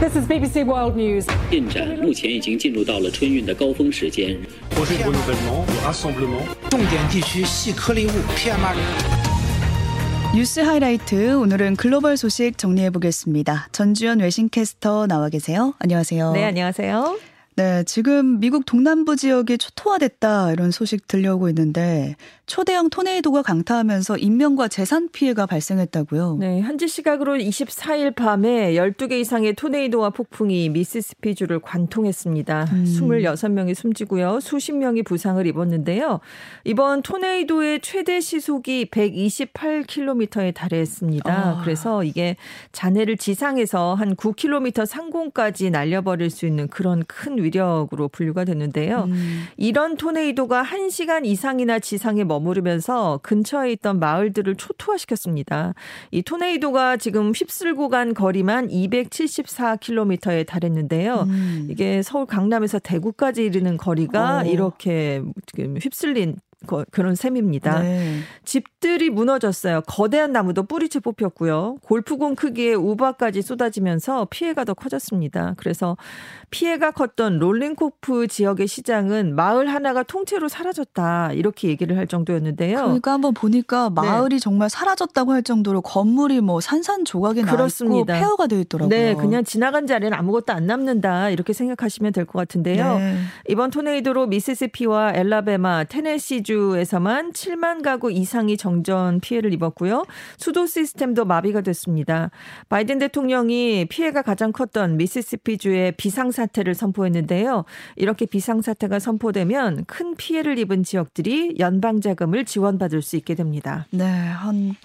This is BBC World News. 进展目前已经进入到了春运的高峰时间。 projet de renouvellement, de rassemblement. 重点地区细颗粒物 PM2.5。 뉴스 하이라이트 오늘은 글로벌 소식 정리해 보겠습니다. 전주현 외신캐스터 나와 계세요. 안녕하세요. 네, 안녕하세요. 네, 지금 미국 동남부 지역이 초토화됐다 이런 소식 들려오고 있는데 초대형 토네이도가 강타하면서 인명과 재산 피해가 발생했다고요. 네, 현지 시각으로 24일 밤에 12개 이상의 토네이도와 폭풍이 미시시피주를 관통했습니다. 음. 26명이 숨지고요. 수십 명이 부상을 입었는데요. 이번 토네이도의 최대 시속이 128km에 달했습니다. 아. 그래서 이게 잔해를 지상에서 한 9km 상공까지 날려버릴 수 있는 그런 큰 위력으로 분류가 됐는데요. 음. 이런 토네이도가 1시간 이상이나 지상에 머 무르면서 근처에 있던 마을들을 초토화시켰습니다. 이 토네이도가 지금 휩쓸고 간 거리만 274km에 달했는데요. 음. 이게 서울 강남에서 대구까지 이르는 거리가 어. 이렇게 휩쓸린 거- 그런 셈입니다. 네. 집들이 무너졌어요. 거대한 나무도 뿌리채 뽑혔고요. 골프공 크기의 우박까지 쏟아지면서 피해가 더 커졌습니다. 그래서 피해가 컸던 롤링포크 지역의 시장은 마을 하나가 통째로 사라졌다 이렇게 얘기를 할 정도였는데요. 그러니까 한번 보니까 마을이 정말 사라졌다고 할 정도로 건물이 뭐 산산조각이 나 있고 그렇습니다. 폐허가 되어 있더라고요. 네, 그냥 지나간 자리는 아무것도 안 남는다 이렇게 생각하시면 될 것 같은데요. 네. 이번 토네이도로 미시시피와 엘라베마, 테네시주 에서만 7만 가구 이상이 정전 피해를 입었고요. 수도 시스템도 마비가 됐습니다. 바이든 대통령이 피해가 가장 컸던 미시시피주에 비상사태를 선포했는데요. 이렇게 비상사태가 선포되면 큰 피해를 입은 지역들이 연방자금을 지원받을 수 있게 됩니다. 네, 한,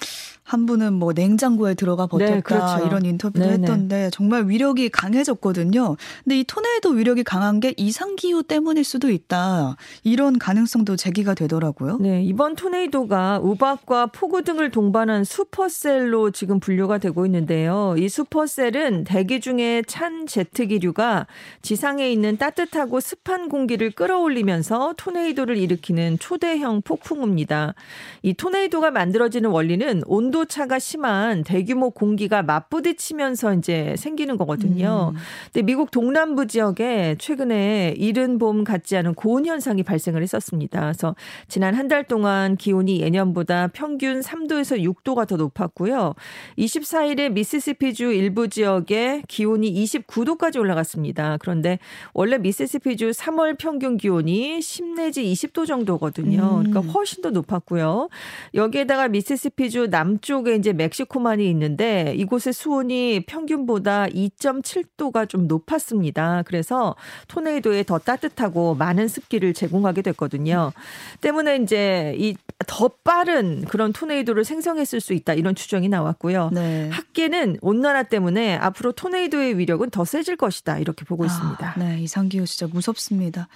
한 분은 뭐 냉장고에 들어가 버텼다 네, 그렇죠. 이런 인터뷰도 네네. 했던데 정말 위력이 강해졌거든요. 근데 이 토네이도 위력이 강한 게 이상기후 때문일 수도 있다. 이런 가능성도 제기가 되더라고요. 네, 이번 토네이도가 우박과 폭우 등을 동반한 슈퍼셀로 지금 분류가 되고 있는데요. 이 슈퍼셀은 대기 중에 찬 제트 기류가 지상에 있는 따뜻하고 습한 공기를 끌어올리면서 토네이도를 일으키는 초대형 폭풍우입니다. 이 토네이도가 만들어지는 원리는 온도 차가 심한 대규모 공기가 맞부딪히면서 이제 생기는 거거든요. 근데 미국 동남부 지역에 최근에 이른 봄 같지 않은 고온 현상이 발생을 했었습니다. 그래서 지난 한 달 동안 기온이 예년보다 평균 3도에서 6도가 더 높았고요. 24일에 미시시피주 일부 지역에 기온이 29도까지 올라갔습니다. 그런데 원래 미시시피주 3월 평균 기온이 10 내지 20도 정도거든요. 음. 그러니까 훨씬 더 높았고요. 여기에다가 미시시피주 남쪽에 이제 멕시코만이 있는데 이곳의 수온이 평균보다 2.7도가 좀 높았습니다. 그래서 토네이도에 더 따뜻하고 많은 습기를 제공하게 됐거든요. 때문에 이제 이 더 빠른 그런 토네이도를 생성했을 수 있다 이런 추정이 나왔고요. 네. 학계는 온난화 때문에 앞으로 토네이도의 위력은 더 세질 것이다 이렇게 보고 있습니다. 아, 네, 이상기후 진짜 무섭습니다.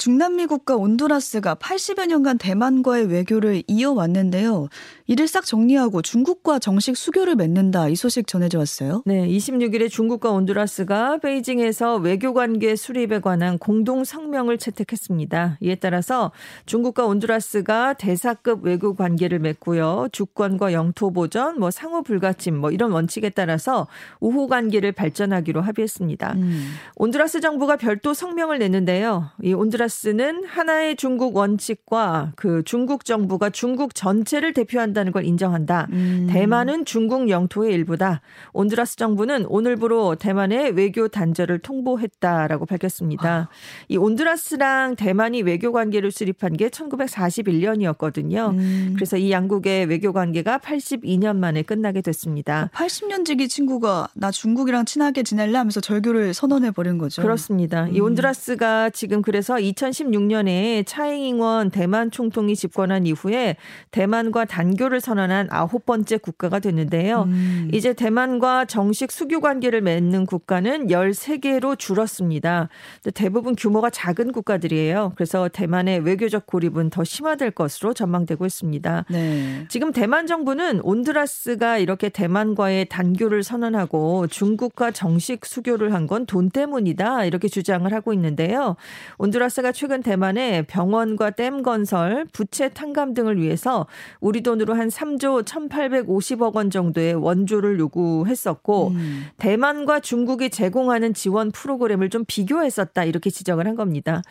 중남미 국가 온두라스가 80여 년간 대만과의 외교를 이어왔는데요. 이를 싹 정리하고 중국과 정식 수교를 맺는다 이 소식 전해져 왔어요. 네, 26일에 중국과 온두라스가 베이징에서 외교 관계 수립에 관한 공동 성명을 채택했습니다. 이에 따라서 중국과 온두라스가 대사급 외교 관계를 맺고요. 주권과 영토 보전, 뭐 상호 불가침 뭐 이런 원칙에 따라서 우호 관계를 발전하기로 합의했습니다. 음. 온두라스 정부가 별도 성명을 냈는데요. 이 온두라스 는 하나의 중국 원칙과 그 중국 정부가 중국 전체를 대표한다는 걸 인정한다. 음. 대만은 중국 영토의 일부다. 온두라스 정부는 오늘부로 대만의 외교 단절을 통보했다라고 밝혔습니다. 이 온두라스랑 대만이 외교 관계를 수립한 게 1941년이었거든요. 음. 그래서 이 양국의 외교 관계가 82년 만에 끝나게 됐습니다. 80년 지기 친구가 나 중국이랑 친하게 지낼래 하면서 절교를 선언해 버린 거죠. 그렇습니다. 이 온두라스가 지금 그래서 2016년에 차잉잉원 대만 총통이 집권한 이후에 대만과 단교를 선언한 아홉 번째 국가가 됐는데요. 음. 이제 대만과 정식 수교 관계를 맺는 국가는 13개로 줄었습니다. 대부분 규모가 작은 국가들이에요. 그래서 대만의 외교적 고립은 더 심화될 것으로 전망되고 있습니다. 네. 지금 대만 정부는 온두라스가 이렇게 대만과의 단교를 선언하고 중국과 정식 수교를 한 건 돈 때문이다 이렇게 주장을 하고 있는데요. 온두라스 온두라스가 최근 대만에 병원과 댐 건설, 부채 탕감 등을 위해서 우리 돈으로 한 3조 1,850억 원 정도의 원조를 요구했었고 음. 대만과 중국이 제공하는 지원 프로그램을 좀 비교했었다 이렇게 지적을 한 겁니다.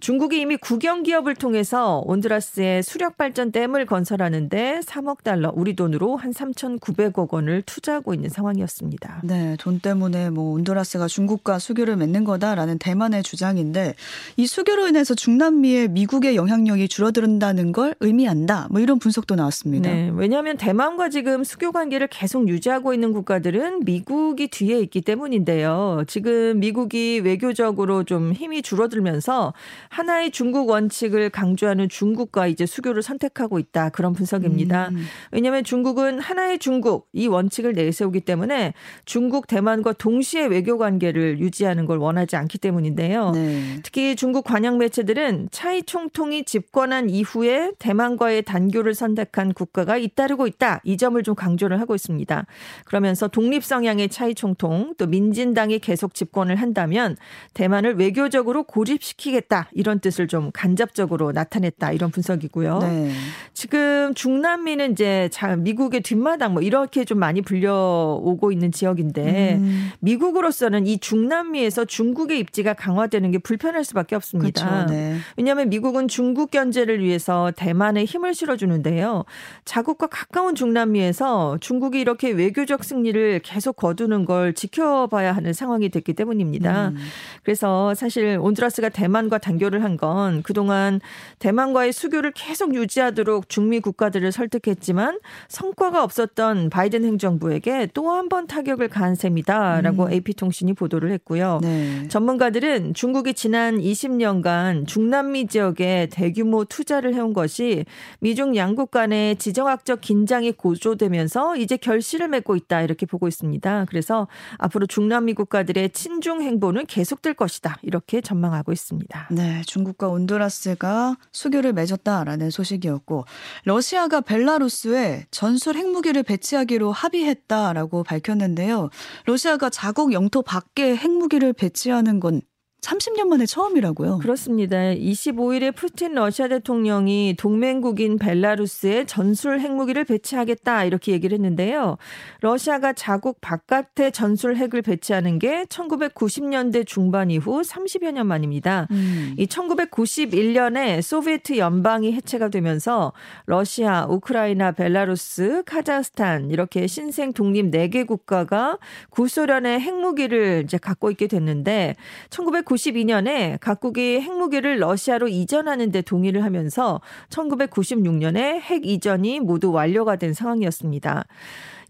중국이 이미 국영 기업을 통해서 온두라스에 수력 발전 댐을 건설하는데 3억 달러, 우리 돈으로 한 3,900억 원을 투자하고 있는 상황이었습니다. 네, 돈 때문에 뭐 온두라스가 중국과 수교를 맺는 거다라는 대만의 주장인데 이 수교 로 인해서 중남미의 미국의 영향력이 줄어든다는 걸 의미한다. 뭐 이런 분석도 나왔습니다. 네, 왜냐하면 대만과 지금 수교 관계를 계속 유지하고 있는 국가들은 미국이 뒤에 있기 때문인데요. 지금 미국이 외교적으로 좀 힘이 줄어들면서 하나의 중국 원칙을 강조하는 중국과 이제 수교를 선택하고 있다. 그런 분석입니다. 음. 왜냐하면 중국은 하나의 중국 이 원칙을 내세우기 때문에 중국 대만과 동시에 외교 관계를 유지하는 걸 원하지 않기 때문인데요. 네. 특히 중국 관영 매체들은 차이 총통이 집권한 이후에 대만과의 단교를 선택한 국가가 잇따르고 있다. 이 점을 좀 강조를 하고 있습니다. 그러면서 독립 성향의 차이 총통 또 민진당이 계속 집권을 한다면 대만을 외교적으로 고립시키겠다. 이런 뜻을 좀 간접적으로 나타냈다. 이런 분석이고요. 네. 지금 중남미는 이제 미국의 뒷마당 뭐 이렇게 좀 많이 불려오고 있는 지역인데 음. 미국으로서는 이 중남미에서 중국의 입지가 강화되는 게 불편할 수밖에 없습니다. 그렇죠. 네. 왜냐하면 미국은 중국 견제를 위해서 대만에 힘을 실어주는데요. 자국과 가까운 중남미에서 중국이 이렇게 외교적 승리를 계속 거두는 걸 지켜봐야 하는 상황이 됐기 때문입니다. 음. 그래서 사실 온두라스가 대만과 단교를 한 건 그동안 대만과의 수교를 계속 유지하도록 중미 국가들을 설득했지만 성과가 없었던 바이든 행정부에게 또 한 번 타격을 가한 셈이다라고 음. AP통신이 보도를 했고요. 네. 전문가들은 중국이 지난 20년간 중남미 지역에 대규모 투자를 해온 것이 미중 양국 간의 지정학적 긴장이 고조되면서 이제 결실을 맺고 있다 이렇게 보고 있습니다. 그래서 앞으로 중남미 국가들의 친중 행보는 계속될 것이다 이렇게 전망하고 있습니다. 네, 중국과 온두라스가 수교를 맺었다라는 소식이었고 러시아가 벨라루스에 전술 핵무기를 배치하기로 합의했다라고 밝혔는데요. 러시아가 자국 영토 밖에 핵무기를 배치하는 건 30년 만에 처음이라고요. 그렇습니다. 25일에 푸틴 러시아 대통령이 동맹국인 벨라루스에 전술 핵무기를 배치하겠다 이렇게 얘기를 했는데요. 러시아가 자국 바깥에 전술 핵을 배치하는 게 1990년대 중반 이후 30여 년 만입니다. 음. 이 1991년에 소비에트 연방이 해체가 되면서 러시아, 우크라이나, 벨라루스, 카자흐스탄 이렇게 신생 독립 4개 국가가 구소련의 핵무기를 이제 갖고 있게 됐는데 1992년에 각국이 핵무기를 러시아로 이전하는 데 동의를 하면서 1996년에 핵 이전이 모두 완료가 된 상황이었습니다.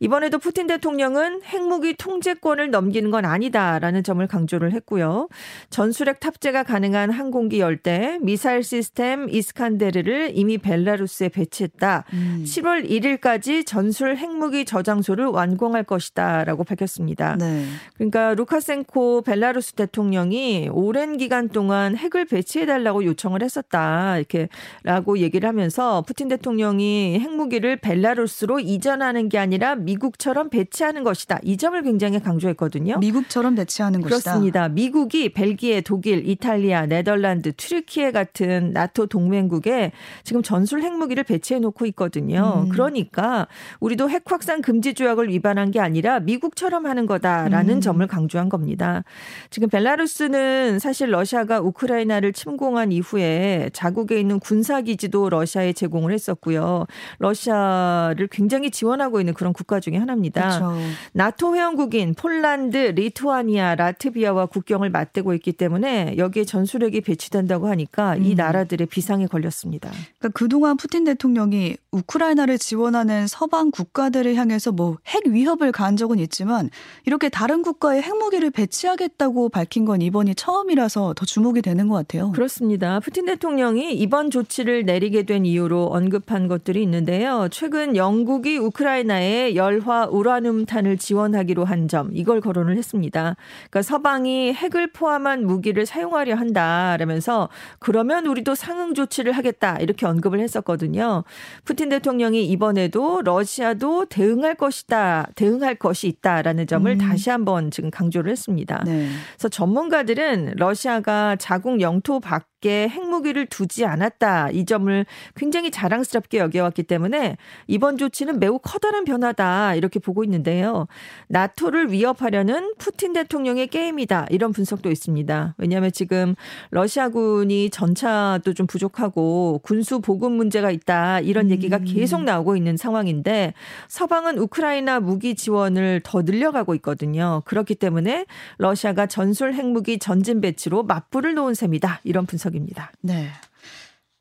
이번에도 푸틴 대통령은 핵무기 통제권을 넘기는 건 아니다라는 점을 강조를 했고요. 전술핵 탑재가 가능한 항공기 열대 미사일 시스템 이스칸데르를 이미 벨라루스에 배치했다. 음. 7월 1일까지 전술 핵무기 저장소를 완공할 것이다라고 밝혔습니다. 네. 그러니까 루카센코 벨라루스 대통령이 오랜 기간 동안 핵을 배치해 달라고 요청을 했었다. 이렇게라고 얘기를 하면서 푸틴 대통령이 핵무기를 벨라루스로 이전하는 게 아니라 미국처럼 배치하는 것이다. 이 점을 굉장히 강조했거든요. 미국처럼 배치하는 것이다. 그렇습니다. 미국이 벨기에, 독일, 이탈리아, 네덜란드, 트르키에 같은 나토 동맹국에 지금 전술 핵무기를 배치해 놓고 있거든요. 음. 그러니까 우리도 핵 확산 금지 조약을 위반한 게 아니라 미국처럼 하는 거다라는 음. 점을 강조한 겁니다. 지금 벨라루스는 사실 러시아가 우크라이나를 침공한 이후에 자국에 있는 군사 기지도 러시아에 제공을 했었고요. 러시아를 굉장히 지원하고 있는 그런 국가 국가 중에 하나입니다. 그렇죠. 나토 회원국인 폴란드, 리투아니아, 라트비아와 국경을 맞대고 있기 때문에 여기에 전술핵이 배치된다고 하니까 음. 이 나라들의 비상에 걸렸습니다. 그러니까 그동안 푸틴 대통령이 우크라이나를 지원하는 서방 국가들을 향해서 뭐 핵 위협을 가한 적은 있지만 이렇게 다른 국가에 핵무기를 배치하겠다고 밝힌 건 이번이 처음이라서 더 주목이 되는 것 같아요. 그렇습니다. 푸틴 대통령이 이번 조치를 내리게 된 이유로 언급한 것들이 있는데요. 최근 영국이 우크라이나에 열화 우라늄탄을 지원하기로 한 점 이걸 거론을 했습니다. 그러니까 서방이 핵을 포함한 무기를 사용하려 한다라면서 그러면 우리도 상응 조치를 하겠다 이렇게 언급을 했었거든요. 푸틴 대통령이 이번에도 러시아도 대응할 것이다, 대응할 것이 있다라는 점을 음. 다시 한번 지금 강조를 했습니다. 네. 그래서 전문가들은 러시아가 자국 영토 밖 밖에 핵무기를 두지 않았다. 이 점을 굉장히 자랑스럽게 여겨왔기 때문에 이번 조치는 매우 커다란 변화다. 이렇게 보고 있는데요. 나토를 위협하려는 푸틴 대통령의 게임이다. 이런 분석도 있습니다. 왜냐하면 지금 러시아군이 전차도 좀 부족하고 군수 보급 문제가 있다. 이런 얘기가 계속 나오고 있는 상황인데 서방은 우크라이나 무기 지원을 더 늘려가고 있거든요. 그렇기 때문에 러시아가 전술 핵무기 전진 배치로 맞불을 놓은 셈이다. 이런 분석 입니다. 네.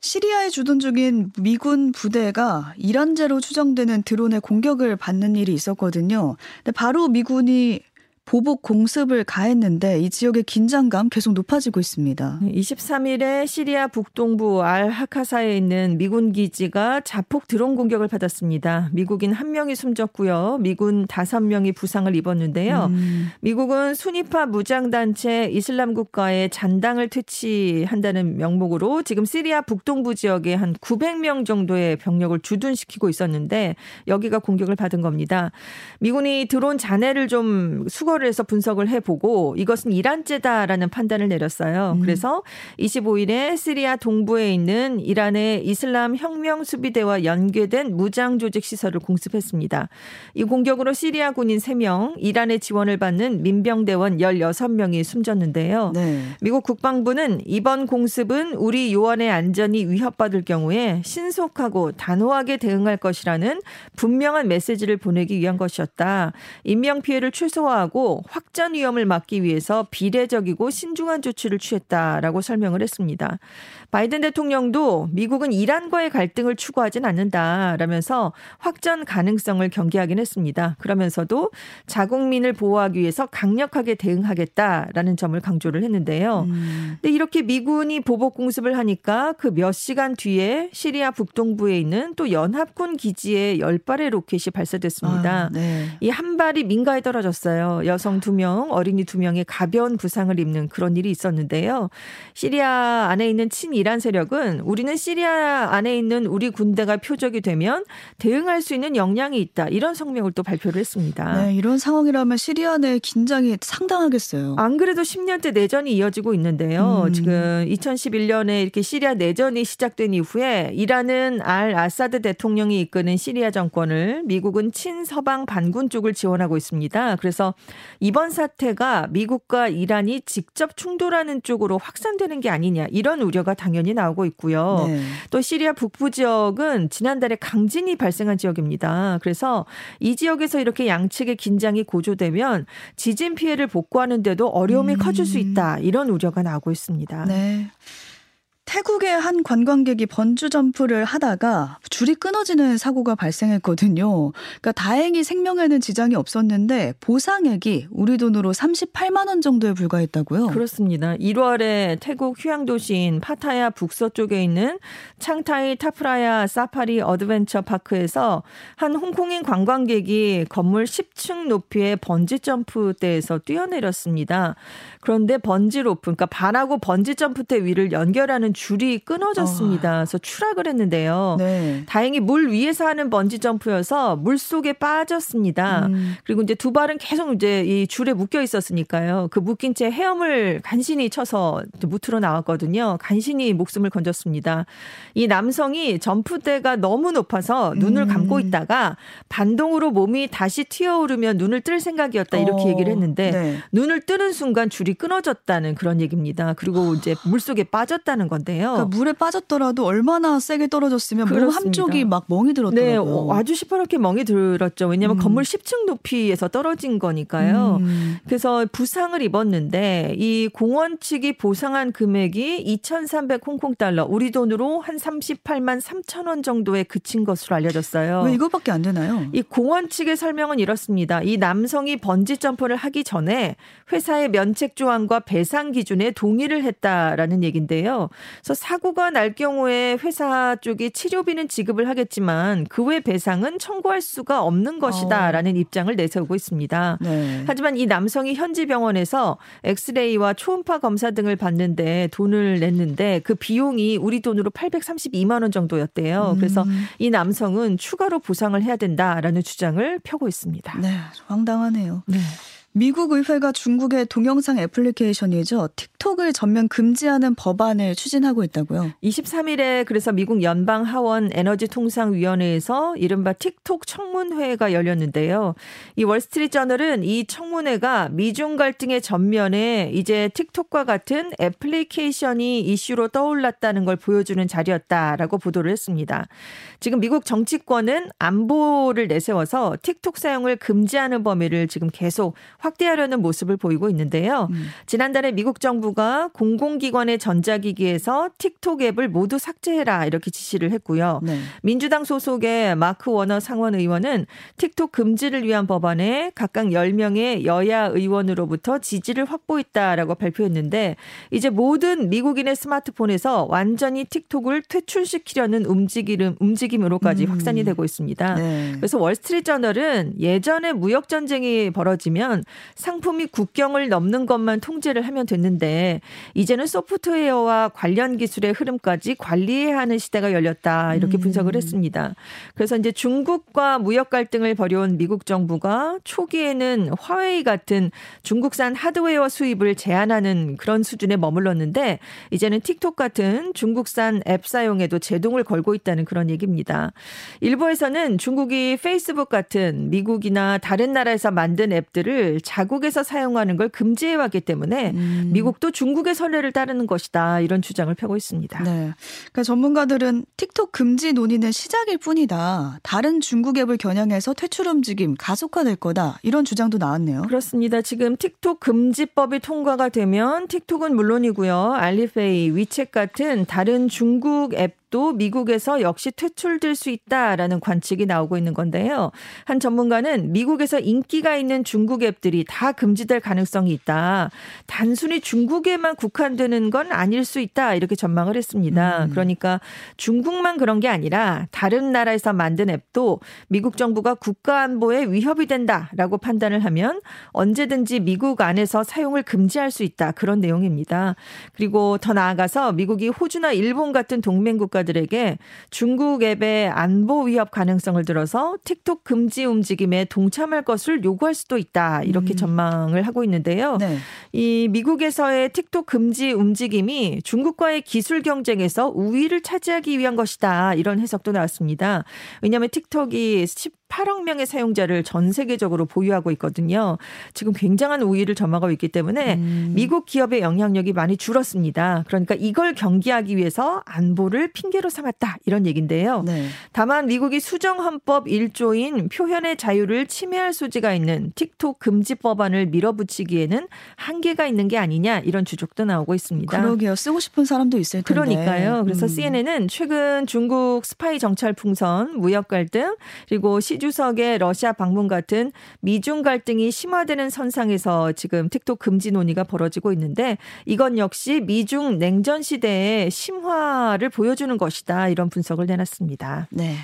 시리아에 주둔 중인 미군 부대가 이란제로 추정되는 드론의 공격을 받는 일이 있었거든요. 근데 바로 미군이 보복 공습을 가했는데 이 지역의 긴장감 계속 높아지고 있습니다. 23일에 시리아 북동부 알 하카사에 있는 미군 기지가 자폭 드론 공격을 받았습니다. 미국인 한 명이 숨졌고요. 미군 다섯 명이 부상을 입었는데요. 음. 미국은 순위파 무장단체 이슬람 국가의 잔당을 퇴치한다는 명목으로 지금 시리아 북동부 지역에 한 900명 정도의 병력을 주둔시키고 있었는데 여기가 공격을 받은 겁니다. 미군이 드론 잔해를 좀 수거 선거를 해서 분석을 해보고 이것은 이란제다라는 판단을 내렸어요. 음. 그래서 25일에 시리아 동부에 있는 이란의 이슬람 혁명 수비대와 연계된 무장 조직 시설을 공습했습니다. 이 공격으로 시리아 군인 3명, 이란의 지원을 받는 민병대원 16명이 숨졌는데요. 네. 미국 국방부는 이번 공습은 우리 요원의 안전이 위협받을 경우에 신속하고 단호하게 대응할 것이라는 분명한 메시지를 보내기 위한 것이었다. 인명 피해를 최소화하고 확전 위험을 막기 위해서 비례적이고 신중한 조치를 취했다라고 설명을 했습니다. 바이든 대통령도 미국은 이란과의 갈등을 추구하진 않는다라면서 확전 가능성을 경계하긴 했습니다. 그러면서도 자국민을 보호하기 위해서 강력하게 대응하겠다라는 점을 강조를 했는데요. 음. 근데 이렇게 미군이 보복 공습을 하니까 그 몇 시간 뒤에 시리아 북동부에 있는 또 연합군 기지에 열 발의 로켓이 발사됐습니다. 아, 네. 이 한 발이 민가에 떨어졌어요. 여성 두 명, 어린이 두 명이 가벼운 부상을 입는 그런 일이 있었는데요. 시리아 안에 있는 친이란 세력은 우리는 시리아 안에 있는 우리 군대가 표적이 되면 대응할 수 있는 역량이 있다. 이런 성명을 또 발표를 했습니다. 네, 이런 상황이라면 시리아 내 긴장이 상당하겠어요. 안 그래도 10년대 내전이 이어지고 있는데요. 음. 지금 2011년에 이렇게 시리아 내전이 시작된 이후에 이란은 알 아사드 대통령이 이끄는 시리아 정권을 미국은 친서방 반군 쪽을 지원하고 있습니다. 그래서 이번 사태가 미국과 이란이 직접 충돌하는 쪽으로 확산되는 게 아니냐 이런 우려가 당연히 나오고 있고요. 네. 또 시리아 북부 지역은 지난달에 강진이 발생한 지역입니다. 그래서 이 지역에서 이렇게 양측의 긴장이 고조되면 지진 피해를 복구하는데도 어려움이 음. 커질 수 있다 이런 우려가 나오고 있습니다. 네. 태국의 한 관광객이 번주 점프를 하다가 줄이 끊어지는 사고가 발생했거든요. 그러니까 다행히 생명에는 지장이 없었는데 보상액이 우리 돈으로 38만 원 정도에 불과했다고요? 그렇습니다. 1월에 태국 휴양 도시인 파타야 북서쪽에 있는 창타이 타프라야 사파리 어드벤처 파크에서 한 홍콩인 관광객이 건물 10층 높이의 번지 점프대에서 뛰어내렸습니다. 그런데 번지 로프, 그러니까 반하고 번지 점프대 위를 연결하는 줄이 끊어졌습니다. 어. 그래서 추락을 했는데요. 네. 다행히 물 위에서 하는 번지 점프여서 물 속에 빠졌습니다. 음. 그리고 이제 두 발은 계속 이제 이 줄에 묶여 있었으니까요. 그 묶인 채 헤엄을 간신히 쳐서 뭍으로 나왔거든요. 간신히 목숨을 건졌습니다. 이 남성이 점프대가 너무 높아서 눈을 음. 감고 있다가 반동으로 몸이 다시 튀어오르면 눈을 뜰 생각이었다 이렇게 어. 얘기를 했는데 네. 눈을 뜨는 순간 줄이 끊어졌다는 그런 얘기입니다. 그리고 이제 물 속에 빠졌다는 건데. 건데요. 그러니까 물에 빠졌더라도 얼마나 세게 떨어졌으면 몸 한쪽이 막 멍이 들었더라고요. 네, 아주 시퍼렇게 멍이 들었죠. 왜냐하면 음. 건물 10층 높이에서 떨어진 거니까요. 음. 그래서 부상을 입었는데 이 공원 측이 보상한 금액이 2,300 홍콩 달러, 우리 돈으로 한 38만 3천 원 정도에 그친 것으로 알려졌어요. 왜 이거밖에 안 되나요? 이 공원 측의 설명은 이렇습니다. 이 남성이 번지 점프를 하기 전에 회사의 면책 조항과 배상 기준에 동의를 했다라는 얘긴데요. 그래서 사고가 날 경우에 회사 쪽이 치료비는 지급을 하겠지만 그 외 배상은 청구할 수가 없는 것이다라는 어. 입장을 내세우고 있습니다. 네. 하지만 이 남성이 현지 병원에서 엑스레이와 초음파 검사 등을 받는데 돈을 냈는데 그 비용이 우리 돈으로 832만 원 정도였대요. 음. 그래서 이 남성은 추가로 보상을 해야 된다라는 주장을 펴고 있습니다. 네, 황당하네요. 네. 미국 의회가 중국의 동영상 애플리케이션이죠. 틱톡을 전면 금지하는 법안을 추진하고 있다고요. 23일에 그래서 미국 연방 하원 에너지 통상 위원회에서 이른바 틱톡 청문회가 열렸는데요. 이 월스트리트 저널은 이 청문회가 미중 갈등의 전면에 이제 틱톡과 같은 애플리케이션이 이슈로 떠올랐다는 걸 보여주는 자리였다라고 보도를 했습니다. 지금 미국 정치권은 안보를 내세워서 틱톡 사용을 금지하는 범위를 지금 계속 확대하려는 모습을 보이고 있는데요. 음. 지난달에 미국 정부가 공공기관의 전자기기에서 틱톡 앱을 모두 삭제해라 이렇게 지시를 했고요. 네. 민주당 소속의 마크 워너 상원 의원은 틱톡 금지를 위한 법안에 각각 10명의 여야 의원으로부터 지지를 확보했다라고 발표했는데 이제 모든 미국인의 스마트폰에서 완전히 틱톡을 퇴출시키려는 움직임, 움직임으로까지 음. 확산이 되고 있습니다. 네. 그래서 월스트리트 저널은 예전에 무역 전쟁이 벌어지면 상품이 국경을 넘는 것만 통제를 하면 됐는데 이제는 소프트웨어와 관련 기술의 흐름까지 관리해야 하는 시대가 열렸다 이렇게 분석을 음. 했습니다. 그래서 이제 중국과 무역 갈등을 벌여온 미국 정부가 초기에는 화웨이 같은 중국산 하드웨어 수입을 제한하는 그런 수준에 머물렀는데 이제는 틱톡 같은 중국산 앱 사용에도 제동을 걸고 있다는 그런 얘기입니다. 일부에서는 중국이 페이스북 같은 미국이나 다른 나라에서 만든 앱들을 자국에서 사용하는 걸 금지해 왔기 때문에 음. 미국도 중국의 선례를 따르는 것이다 이런 주장을 펴고 있습니다. 네. 그러니까 전문가들은 틱톡 금지 논의는 시작일 뿐이다. 다른 중국 앱을 겨냥해서 퇴출 움직임 가속화될 거다 이런 주장도 나왔네요. 그렇습니다. 지금 틱톡 금지법이 통과가 되면 틱톡은 물론이고요. 알리페이, 위챗 같은 다른 중국 앱또 미국에서 역시 퇴출될 수 있다라는 관측이 나오고 있는 건데요. 한 전문가는 미국에서 인기가 있는 중국 앱들이 다 금지될 가능성이 있다. 단순히 중국에만 국한되는 건 아닐 수 있다. 이렇게 전망을 했습니다. 음. 그러니까 중국만 그런 게 아니라 다른 나라에서 만든 앱도 미국 정부가 국가 안보에 위협이 된다라고 판단을 하면 언제든지 미국 안에서 사용을 금지할 수 있다. 그런 내용입니다. 그리고 더 나아가서 미국이 호주나 일본 같은 동맹국 가 전문가들에게 중국 앱의 안보 위협 가능성을 들어서 틱톡 금지 움직임에 동참할 것을 요구할 수도 있다. 이렇게 음. 전망을 하고 있는데요. 네. 이 미국에서의 틱톡 금지 움직임이 중국과의 기술 경쟁에서 우위를 차지하기 위한 것이다. 이런 해석도 나왔습니다. 왜냐하면 틱톡이 8억 명의 사용자를 전 세계적으로 보유하고 있거든요. 지금 굉장한 우위를 점하고 있기 때문에 음. 미국 기업의 영향력이 많이 줄었습니다. 그러니까 이걸 경기하기 위해서 안보를 핑계로 삼았다 이런 얘기인데요. 네. 다만 미국이 수정 헌법 1조인 표현의 자유를 침해할 소지가 있는 틱톡 금지 법안을 밀어붙이기에는 한계가 있는 게 아니냐 이런 주족도 나오고 있습니다. 그러게요. 쓰고 싶은 사람도 있을 텐데. 그러니까요. 그래서 음. CNN은 최근 중국 스파이 정찰 풍선, 무역 갈등 그리고 시시 주석의 러시아 방문 같은 미중 갈등이 심화되는 선상에서 지금 틱톡 금지 논의가 벌어지고 있는데 이건 역시 미중 냉전 시대의 심화를 보여주는 것이다 이런 분석을 내놨습니다. 네.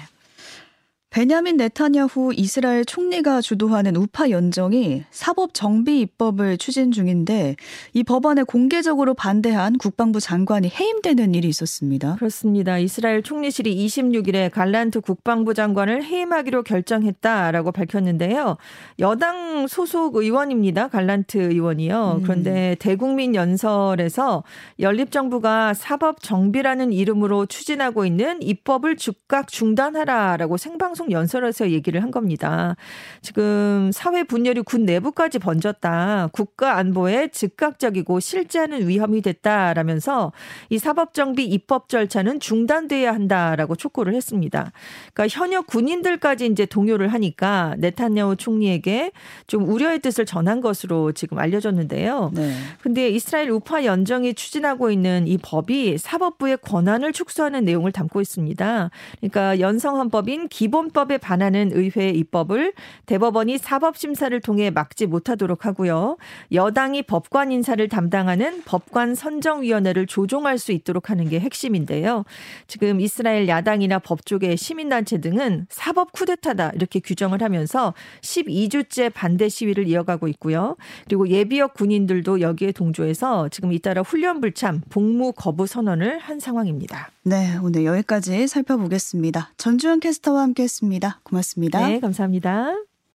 베냐민 네타냐후 이스라엘 총리가 주도하는 우파 연정이 사법 정비 입법을 추진 중인데 이 법안에 공개적으로 반대한 국방부 장관이 해임되는 일이 있었습니다. 그렇습니다. 이스라엘 총리실이 26일에 갈란트 국방부 장관을 해임하기로 결정했다라고 밝혔는데요. 여당 소속 의원입니다. 갈란트 의원이요. 음. 그런데 대국민 연설에서 연립정부가 사법 정비라는 이름으로 추진하고 있는 입법을 즉각 중단하라라고 생방송 방송 연설에서 얘기를 한 겁니다. 지금 사회 분열이 군 내부까지 번졌다. 국가 안보에 즉각적이고 실제 하는 위험이 됐다라면서 이 사법정비 입법 절차는 중단돼야 한다라고 촉구를 했습니다. 그러니까 현역 군인들까지 이제 동요를 하니까 네타냐후 총리에게 좀 우려의 뜻을 전한 것으로 지금 알려졌는데요. 네. 근데 이스라엘 우파 연정이 추진하고 있는 이 법이 사법부의 권한을 축소하는 내용을 담고 있습니다. 그러니까 연성헌법인 기본 헌법에 반하는 의회 입법을 대법원이 사법 심사를 통해 막지 못하도록 하고요. 여당이 법관 인사를 담당하는 법관 선정위원회를 조종할 수 있도록 하는 게 핵심인데요. 지금 이스라엘 야당이나 법조계 시민단체 등은 사법 쿠데타다 이렇게 규정을 하면서 12주째 반대 시위를 이어가고 있고요. 그리고 예비역 군인들도 여기에 동조해서 지금 잇따라 훈련 불참, 복무 거부 선언을 한 상황입니다. 네, 오늘 여기까지 살펴보겠습니다. 전주현 캐스터와 함께 했습니다. 고맙습니다. 네, 감사합니다.